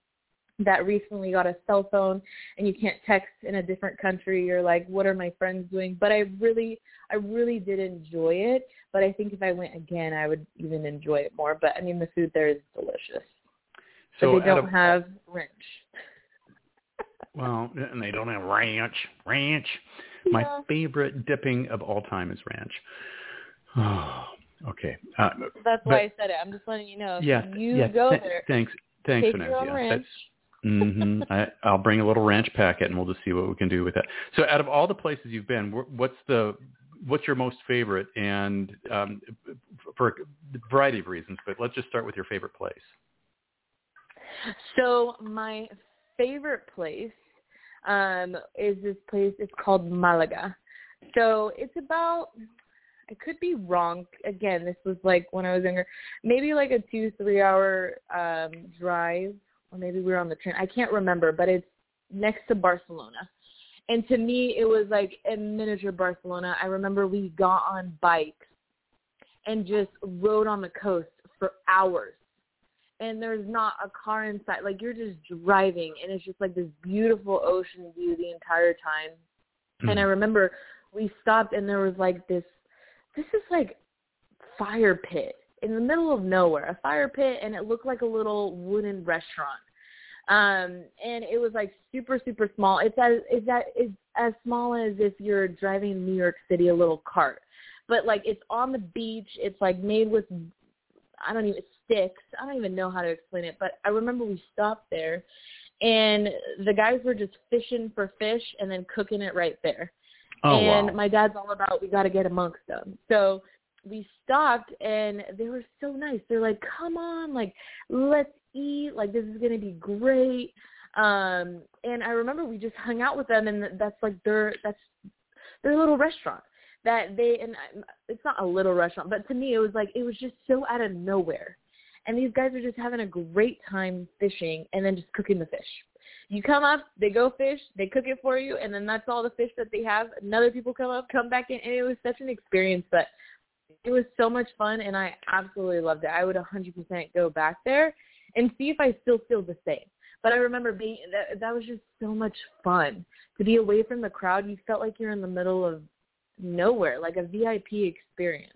S3: that recently got a cell phone and you can't text in a different country you're like what are my friends doing but i really i really did enjoy it but i think if i went again i would even enjoy it more but i mean the food there is delicious
S2: So
S3: but they don't
S2: of-
S3: have ranch [LAUGHS]
S2: Well, and they don't have ranch. Ranch. My favorite dipping of all time is ranch. Oh, [SIGHS] okay. Uh,
S3: that's
S2: but-
S3: why i said it i'm just letting you know if
S2: yeah.
S3: you
S2: yeah.
S3: go
S2: th-
S3: there
S2: Thanks. Thanks,
S3: take
S2: Vanessa.
S3: your own
S2: Yeah,
S3: ranch.
S2: hmm I, I'll bring a little ranch packet, and we'll just see what we can do with that. So, out of all the places you've been, wh- what's the what's your most favorite? And um, for a variety of reasons, but let's just start with your favorite place.
S3: So my favorite place um, is this place. It's called Malaga. So it's about. I could be wrong. Again, this was like when I was younger. Maybe like a two, three hour um, drive, or maybe we were on the train. I can't remember, but it's next to Barcelona. And to me, it was like a miniature Barcelona. I remember we got on bikes and just rode on the coast for hours and there's not a car inside. Like you're just driving, and it's just like this beautiful ocean view the entire time. Mm-hmm. And I remember we stopped, and there was like this. This is like fire pit in the middle of nowhere, a fire pit, and it looked like a little wooden restaurant. Um, and it was like super, super small. It's as is that is as small as if you're driving New York City a little cart. But like it's on the beach. It's like made with I don't even sticks. I don't even know how to explain it, but I remember we stopped there and the guys were just fishing for fish and then cooking it right there.
S2: Oh,
S3: and
S2: wow.
S3: my dad's all about we got to get amongst them. So we stopped and they were so nice. They're like, "Come on, like let's eat. Like this is going to be great." Um and I remember we just hung out with them and that's like their that's their little restaurant that they and it's not a little restaurant, but to me it was like it was just so out of nowhere. And these guys are just having a great time fishing and then just cooking the fish. You come up, they go fish, they cook it for you, and then that's all the fish that they have. And other people come up, come back in, and it was such an experience. But it was so much fun, and I absolutely loved it. I would 100% go back there and see if I still feel the same. But I remember being that that was just so much fun to be away from the crowd. You felt like you're in the middle of nowhere, like a VIP experience.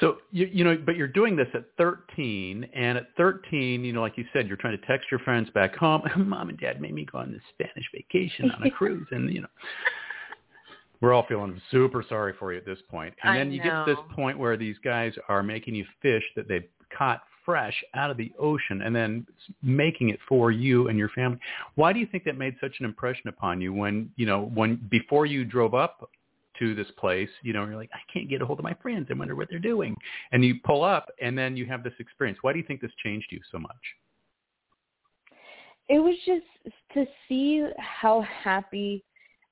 S2: So you you know, but you're doing this at 13, and at 13, you know, like you said, you're trying to text your friends back home. [LAUGHS] Mom and Dad made me go on this Spanish vacation on a [LAUGHS] cruise, and you know, we're all feeling super sorry for you at this point. And
S3: I
S2: then you get to this point where these guys are making you fish that they've caught fresh out of the ocean, and then making it for you and your family. Why do you think that made such an impression upon you when you know when before you drove up to this place, you know, you're like, I can't get a hold of my friends. I wonder what they're doing. And you pull up and then you have this experience. Why do you think this changed you so much?
S3: it was just to see how happy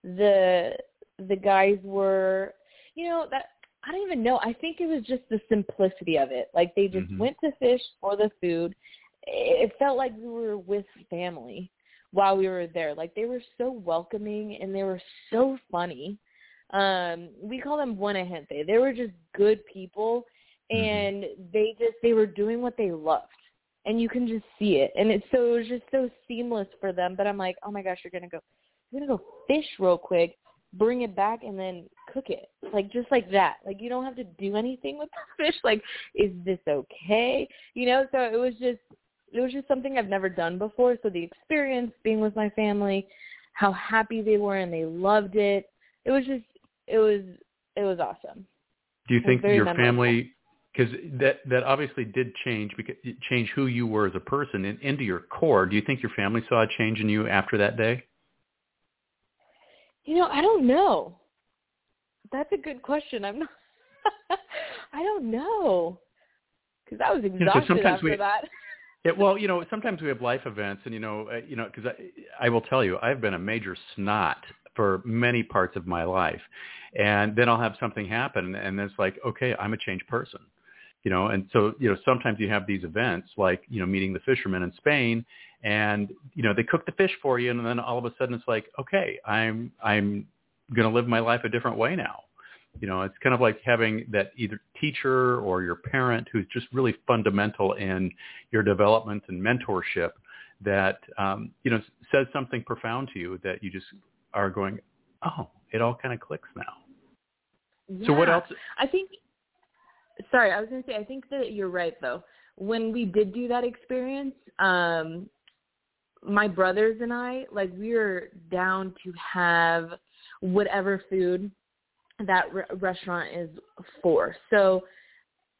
S3: the the guys were you know that i don't even know. I think it was just the simplicity of it. Like they just
S2: Mhm.
S3: went to fish for the food. It felt like we were with family while we were there. Like they were so welcoming and they were so funny. Um we call them buena gente. They were just good people
S2: Mhm.
S3: and they just they were doing what they loved. And you can just see it. And it's so it was just so seamless for them. But i'm like oh my gosh you're gonna go you're gonna go fish real quick bring it back and then cook it like just like that like you don't have to do anything with [LAUGHS] the fish like is this okay you know so it was just it was just something i've never done before so the experience being with my family how happy they were and they loved it it was just it was it was awesome
S2: Do you think your
S3: memorable.
S2: family, because that, that obviously did change, because it changed who you were as a person and into your core. Do you think your family saw a change in you after that day?
S3: You know, I don't know. That's a good question. I'm not. [LAUGHS] I don't know because I was
S2: know,
S3: exhausted
S2: sometimes
S3: after
S2: we-
S3: that.
S2: It, well, you know, sometimes we have life events, and you know, uh, you know, because I, I will tell you, I've been a major snot for many parts of my life, and then I'll have something happen, and it's like, okay, I'm a changed person, you know, and so you know, sometimes you have these events, like you know, meeting the fishermen in Spain, and you know, they cook the fish for you, and then all of a sudden it's like, okay, I'm I'm going to live my life a different way now. You know, it's kind of like having that either teacher or your parent who's just really fundamental in your development and mentorship that um, you know says something profound to you that you just are going, oh, it all kind of clicks now. So what else?
S3: I think. Sorry, I was going to say. I think that you're right though. When we did do that experience, um, my brothers and I, like, we are down to have whatever food that re- restaurant is for. So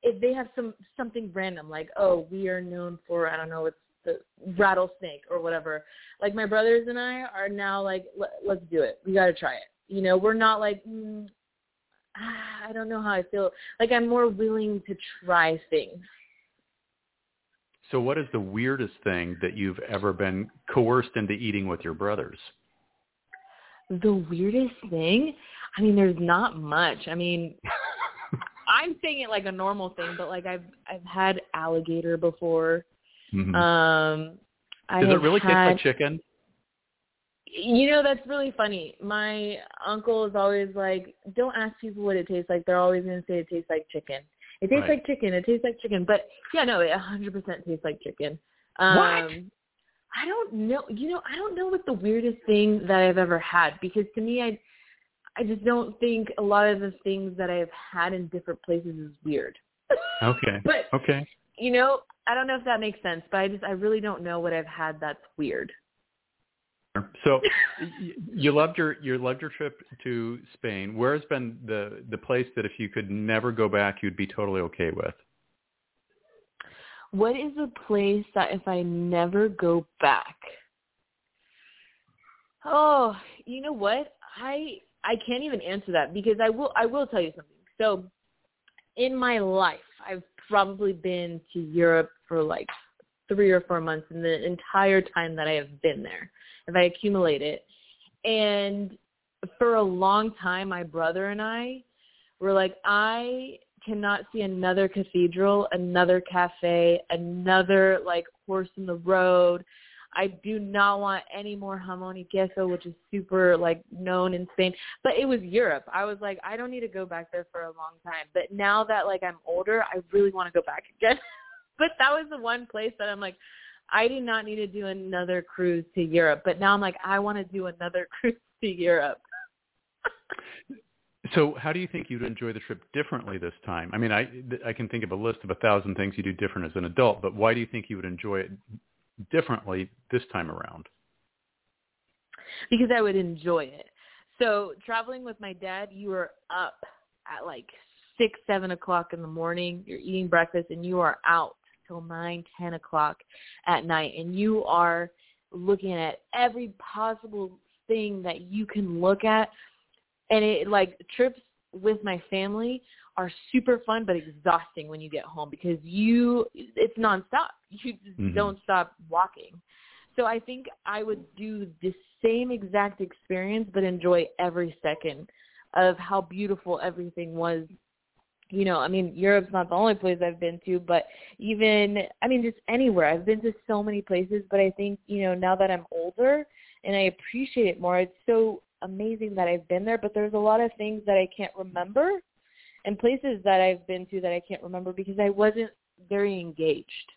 S3: if they have some something random, like, oh, we are known for, I don't know, it's the rattlesnake or whatever. Like my brothers and I are now like, Let, let's do it. We got to try it. You know, we're not like, mm, I don't know how I feel. Like I'm more willing to try things.
S2: So what is the weirdest thing that you've ever been coerced into eating with your brothers?
S3: The weirdest thing, I mean, there's not much. I mean, [LAUGHS] I'm saying it like a normal thing, but like I've I've had alligator before.
S2: Mhm.
S3: Um, I
S2: Does it really taste like chicken?
S3: You know, that's really funny. My uncle is always like, don't ask people what it tastes like. They're always going to say it tastes like chicken. It tastes
S2: Right.
S3: like chicken. It tastes like chicken. But yeah, no, it 100% tastes like chicken. Um,
S2: What?
S3: I don't know. You know, I don't know what the weirdest thing that I've ever had because to me, I, I just don't think a lot of the things that I've had in different places is weird. [LAUGHS]
S2: Okay.
S3: But
S2: Okay.
S3: you know, I don't know if that makes sense, but I just I really don't know what I've had that's weird.
S2: So [LAUGHS] you loved your you loved your trip to Spain. Where has been the the place that if you could never go back, you'd be totally okay with?
S3: What is a place that if I never go back? Oh, you know what? I I can't even answer that because I will I will tell you something. So in my life, I've probably been to Europe for like three or four months in the entire time that I have been there, if I accumulate it. And for a long time, my brother and I were like, I cannot see another cathedral, another cafe, another like horse in the road. I do not want any more jamon y which is super like known in Spain. But it was Europe. I was like, I don't need to go back there for a long time. But now that like I'm older, I really want to go back again. [LAUGHS] but that was the one place that I'm like, I do not need to do another cruise to Europe. But now I'm like, I want to do another [LAUGHS] cruise to Europe.
S2: So how do you think you'd enjoy the trip differently this time? I mean, I I can think of a list of a thousand things you do different as an adult, but why do you think you would enjoy it differently this time around?
S3: because I would enjoy it. So traveling with my dad, you are up at like six, seven o'clock in the morning. You're eating breakfast, and you are out till nine, ten o'clock at night, and you are looking at every possible thing that you can look at. And it like trips with my family are super fun but exhausting when you get home because you it's nonstop. [LAUGHS] You just
S2: Mhm.
S3: don't stop walking. So I think I would do the same exact experience, but enjoy every second of how beautiful everything was. You know, I mean, Europe's not the only place I've been to, but even, I mean, just anywhere. I've been to so many places, but I think, you know, now that I'm older and I appreciate it more, it's so amazing that I've been there, but there's a lot of things that I can't remember and places that I've been to that I can't remember because I wasn't very engaged.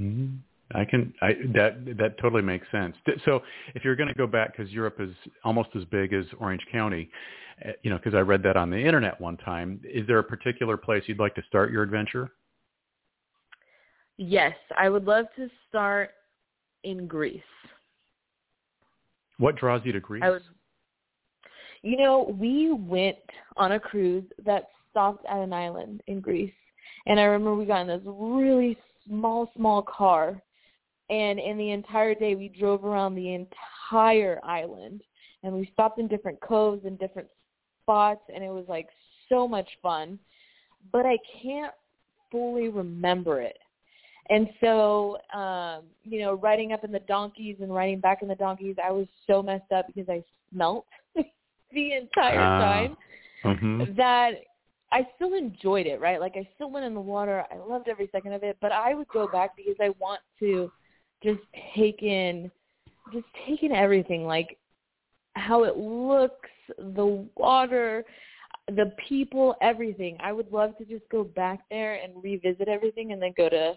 S2: Mm-hmm. I can I that that totally makes sense. So if you're going to go back because Europe is almost as big as Orange County, uh, you know, because I read that on the internet one time. Is there a particular place you'd like to start your adventure?
S3: Yes, I would love to start in Greece.
S2: What draws you to Greece?
S3: I would You know, we went on a cruise that stopped at an island in Greece. And I remember we got in this really small, small car. And in the entire day, we drove around the entire island. And we stopped in different coves and different spots. And it was like so much fun. But I can't fully remember it. And so, um, you know, riding up in the donkeys and riding back in the donkeys, I was so messed up because I smelt [LAUGHS] the entire
S2: Ah.
S3: time
S2: hmm
S3: that I still enjoyed it, right? Like I still went in the water. I loved every second of it, but I would go back because I want to just take in just take in everything like how it looks, the water, the people, everything. I would love to just go back there and revisit everything and then go to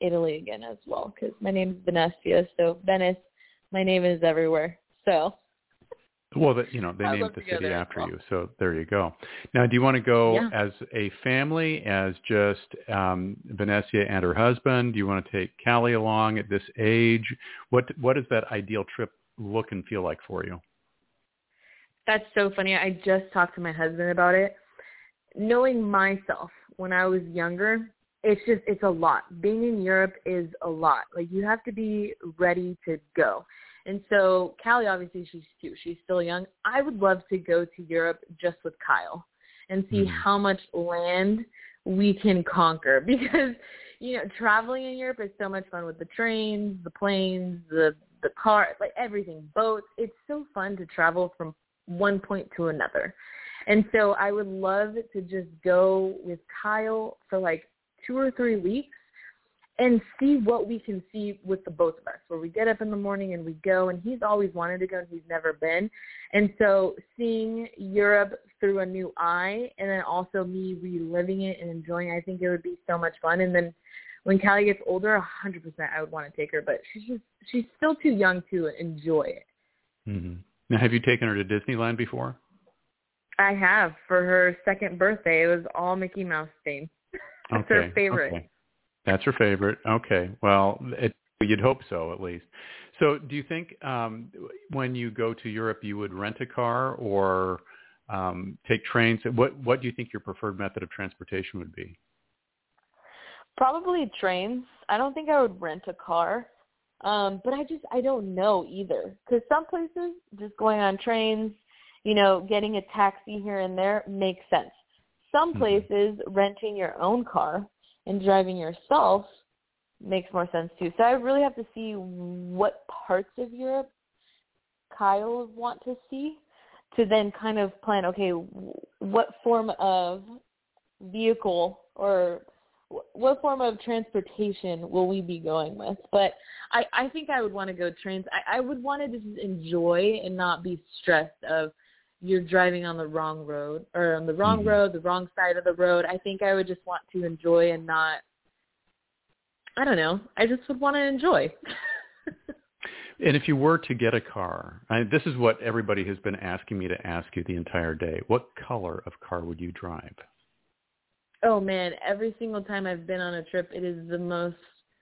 S3: Italy again as well because my name is Venezia, so Venice, my name is everywhere. So
S2: Well, that you know, they
S3: I'd
S2: named the city after
S3: well.
S2: you, so there you go. Now, do you want to go
S3: Yeah.
S2: as a family, as just um, Venezia and her husband? Do you want to take Callie along at this age? What what does that ideal trip look and feel like for you?
S3: That's so funny. I just talked to my husband about it. Knowing myself when I was younger, it's just it's a lot. Being in Europe is a lot. Like you have to be ready to go. And so Callie obviously she's cute. She's still young. I would love to go to Europe just with Kyle and see
S2: Mhm.
S3: how much land we can conquer [LAUGHS] because you know, traveling in Europe is so much fun with the trains, the planes, the the car, like everything, boats. It's so fun to travel from one point to another. And so I would love to just go with Kyle for like two or three weeks and see what we can see with the both of us. Where we get up in the morning and we go and he's always wanted to go and he's never been. And so seeing europe through a new eye and then also me reliving it and enjoying it, i think it would be so much fun. And then when callie gets older a hundred percent i would want to take her but she's just she's still too young to enjoy it.
S2: Mm-hmm. now have you taken her to disneyland before?
S3: I have. For her second birthday it was all mickey mouse themed it's [LAUGHS]
S2: okay.
S3: her favorite.
S2: okay. That's her favorite. Okay. Well, it, you'd hope so at least. So do you think um, when you go to Europe you would rent a car or um, take trains? What What do you think your preferred method of transportation would be?
S3: Probably trains. I don't think I would rent a car. Um, but I just I don't know either because some places just going on trains, you know, getting a taxi here and there makes sense. Some
S2: Mm-hmm.
S3: places renting your own car and driving yourself makes more sense too. So I really have to see what parts of Europe Kyle would want to see to then kind of plan, okay, what form of vehicle or what form of transportation will we be going with? But I, I think I would want to go trains. I, I would want to just enjoy and not be stressed of you're driving on the wrong road or on the wrong
S2: Mm-hmm.
S3: road, the wrong side of the road. I think I would just want to enjoy and not I don't know. I just would want to enjoy. [LAUGHS]
S2: And if you were to get a car, I, this is what everybody has been asking me to ask you the entire day. What color of car would you drive?
S3: oh man, every single time I've been on a trip, it is the most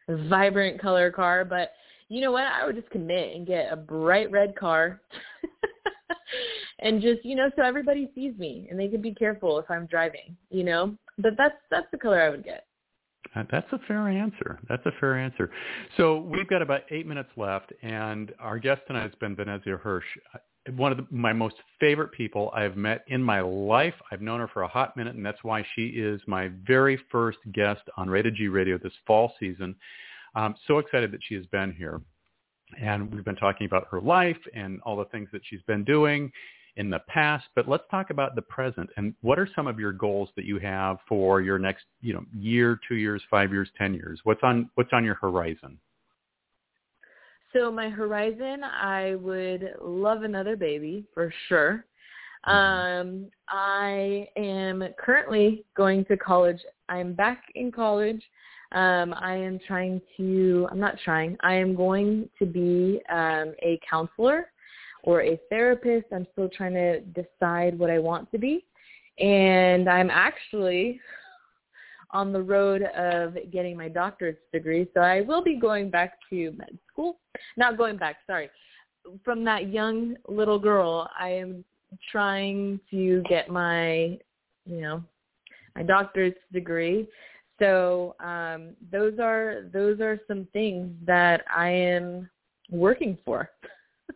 S3: vibrant color car. But you know what? I would just commit and get a bright red car, [LAUGHS] [LAUGHS] and just you know, so everybody sees me and they can be careful if I'm driving. You know, but that's that's the color I would get.
S2: Uh, That's a fair answer. That's a fair answer. So we've got about eight minutes left, and our guest tonight has been Venezia Hirsch, uh, one of the, my most favorite people I've met in my life. I've known her for a hot minute, and that's why she is my very first guest on Rated G Radio this fall season. I'm so excited that she has been here. And we've been talking about her life and all the things that she's been doing in the past, but let's talk about the present and what are some of your goals that you have for your next, you know, year, two years, five years, ten years? What's on what's on your horizon?
S3: So my horizon, I would love another baby for sure. Um, I am currently going to college. I'm back in college. Um, I am trying to. I'm not trying. I am going to be um, a counselor or a therapist. I'm still trying to decide what I want to be, and I'm actually on the road of getting my doctorate's degree. So I will be going back to med school. Not going back, sorry. From that young little girl, I am trying to get my, you know, my doctorate's degree. So um, those are those are some things that I am working for.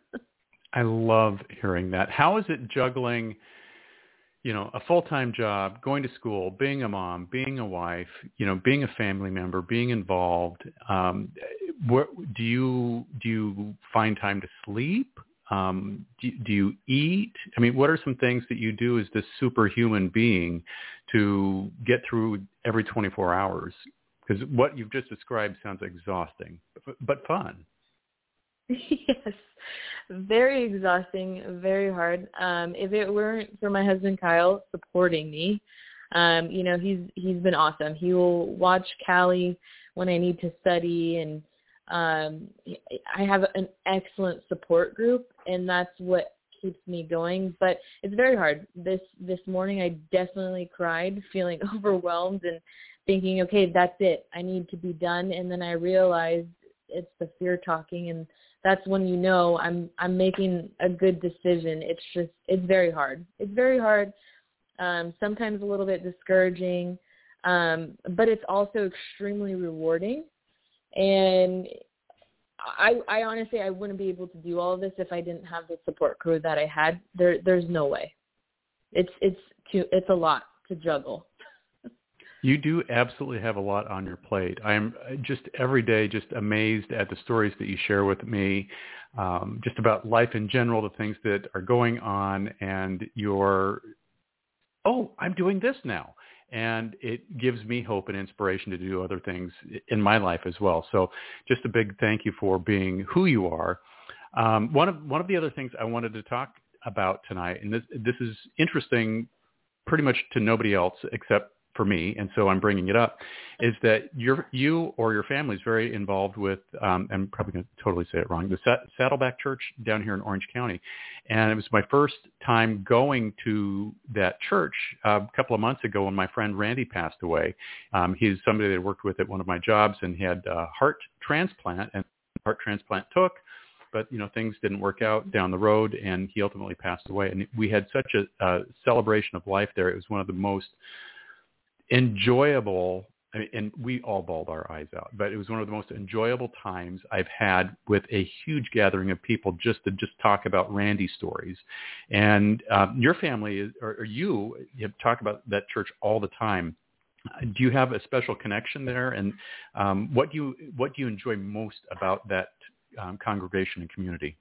S3: [LAUGHS]
S2: I love hearing that. How is it juggling, you know, a full-time job, going to school, being a mom, being a wife, you know, being a family member, being involved? Um, what, do you do you find time to sleep? Um, do, do you eat? I mean, what are some things that you do as this superhuman being to get through every 24 hours? Because what you've just described sounds exhausting, but, but fun.
S3: yes, very exhausting, very hard. Um, if it weren't for my husband Kyle supporting me, um, you know, he's he's been awesome. He will watch Callie when I need to study, and um, I have an excellent support group, and that's what keeps me going. But it's very hard. This this morning, I definitely cried, [LAUGHS] feeling overwhelmed and thinking, okay, that's it. I need to be done. And then I realized it's the fear talking and that's when you know I'm I'm making a good decision. It's just it's very hard. It's very hard. Um, sometimes a little bit discouraging, um, but it's also extremely rewarding. And I I honestly I wouldn't be able to do all of this if I didn't have the support crew that I had. There there's no way. It's it's too it's a lot to juggle.
S2: You do absolutely have a lot on your plate. I'm just every day just amazed at the stories that you share with me, um, just about life in general, the things that are going on, and your, oh, I'm doing this now. And it gives me hope and inspiration to do other things in my life as well. So just a big thank you for being who you are. Um, one of one of the other things I wanted to talk about tonight, and this this is interesting pretty much to nobody else except for me, and so I'm bringing it up, is that you you or your family is very involved with, um, I'm probably going to totally say it wrong, the Saddleback Church down here in Orange County. And it was my first time going to that church uh, a couple of months ago when my friend Randy passed away. Um, he's somebody that I worked with at one of my jobs and he had a heart transplant, and heart transplant took but you know things didn't work out down the road and he ultimately passed away and we had such a, a celebration of life there it was one of the most enjoyable and we all bawled our eyes out, but it was one of the most enjoyable times I've had with a huge gathering of people just to just talk about Randy stories. And um, your family is, or, or you, talked about that church all the time. Do you have a special connection there? And um, what do you what do you enjoy most about that um, congregation and community?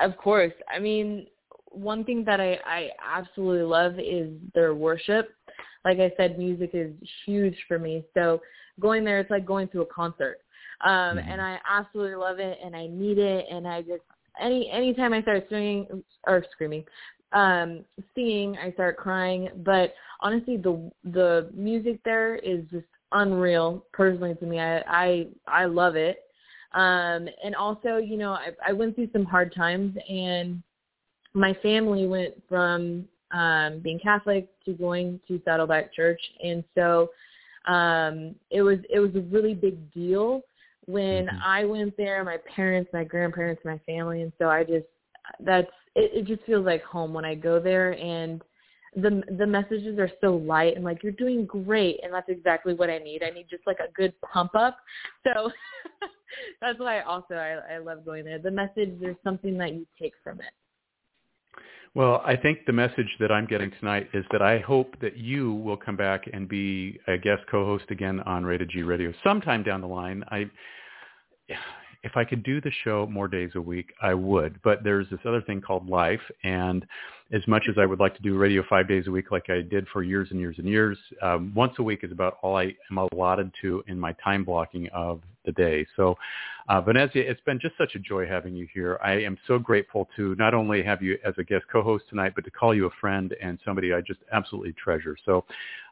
S3: Of course, I mean, one thing that I, I absolutely love is their worship like I said, music is huge for me. So going there, it's like going to a concert. Um, mm-hmm. and I absolutely love it and I need it. And I just, any, anytime I start singing or screaming, um, singing, I start crying. But honestly, the, the music there is just unreal personally to me. I, I, I love it. Um, and also, you know, I, I went through some hard times and my family went from um, being Catholic to going to Saddleback Church, and so um, it was it was a really big deal when mm-hmm. I went there. My parents, my grandparents, my family, and so I just that's it, it just feels like home when I go there and the the messages are so light and like you're doing great and that's exactly what I need. I need just like a good pump up. So [LAUGHS] that's why I also I I love going there. The message there's something that you take from it.
S2: Well, I think the message that I'm getting tonight is that I hope that you will come back and be a guest co-host again on Rated G Radio sometime down the line. I, if I could do the show more days a week, I would. But there's this other thing called life, and as much as I would like to do radio five days a week like I did for years and years and years, um, once a week is about all I am allotted to in my time blocking of the day. So, uh, Venezia, it's been just such a joy having you here. I am so grateful to not only have you as a guest co-host tonight, but to call you a friend and somebody I just absolutely treasure. So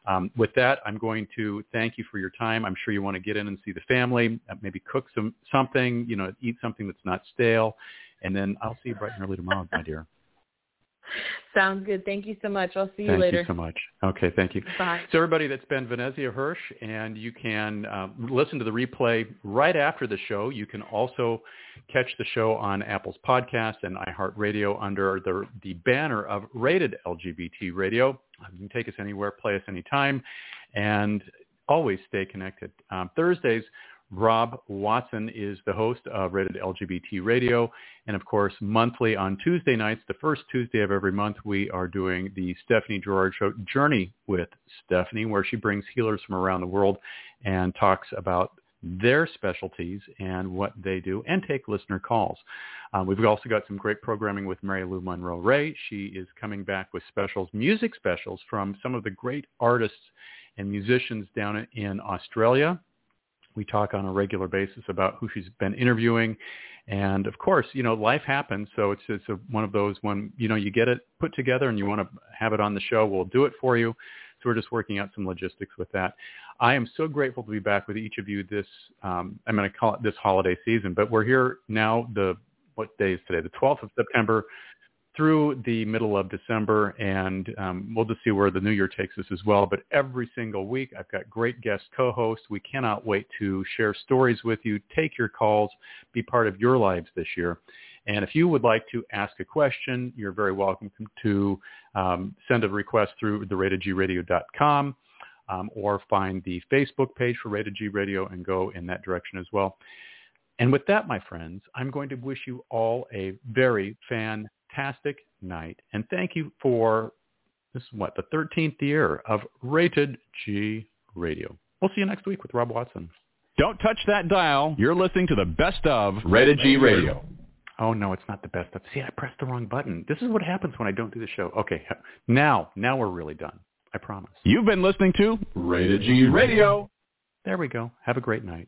S2: um, with that, I'm going to thank you for your time. I'm sure you want to get in and see the family, uh, maybe cook some something, you know, eat something that's not stale. And then I'll see you bright and early tomorrow, my dear. [LAUGHS]
S3: Sounds good. Thank you so much. I'll see you
S2: thank
S3: later.
S2: Thank you so much. Okay, thank you.
S3: Bye.
S2: So everybody, that's been Venezia Hirsch, and you can uh, listen to the replay right after the show. You can also catch the show on Apple's podcast and iHeartRadio under the, the banner of Rated LGBT Radio. You can take us anywhere, play us anytime, and always stay connected. Um, Thursdays, Rob Watson is the host of Rated LGBT Radio. And of course, monthly on Tuesday nights, the first Tuesday of every month, we are doing the Stephanie Gerard Show Journey with Stephanie, where she brings healers from around the world and talks about their specialties and what they do and take listener calls. Uh, we've also got some great programming with Mary Lou Monroe Ray. She is coming back with specials, music specials from some of the great artists and musicians down in Australia we talk on a regular basis about who she's been interviewing. And of course, you know, life happens. So it's, it's a, one of those when, you know, you get it put together and you want to have it on the show, we'll do it for you. So we're just working out some logistics with that. I am so grateful to be back with each of you this, um, I'm going to call it this holiday season, but we're here now the, what day is today? The 12th of September through the middle of December, and um, we'll just see where the new year takes us as well. But every single week, I've got great guest co-hosts. We cannot wait to share stories with you, take your calls, be part of your lives this year. And if you would like to ask a question, you're very welcome to um, send a request through theratedgradio.com um, or find the Facebook page for Rated G Radio and go in that direction as well. And with that, my friends, I'm going to wish you all a very fan fantastic night. And thank you for this is what, the 13th year of Rated G Radio. We'll see you next week with Rob Watson.
S1: Don't touch that dial. You're listening to the best of Rated G Radio.
S2: Oh no, it's not the best of. See, I pressed the wrong button. This is what happens when I don't do the show. Okay, now, now we're really done. I promise.
S1: You've been listening to Rated G Radio.
S2: There we go. Have a great night.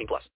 S4: 18 plus.